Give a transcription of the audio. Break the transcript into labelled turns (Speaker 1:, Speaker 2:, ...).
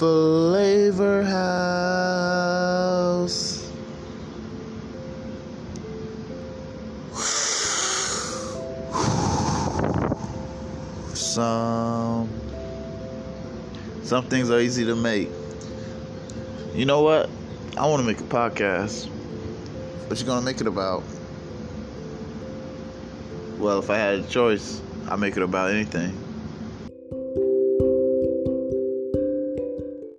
Speaker 1: Flavor House. Some some things are easy to make. You know what? I want to make a podcast. What you gonna make it about? Well, if I had a choice, I'd make it about anything.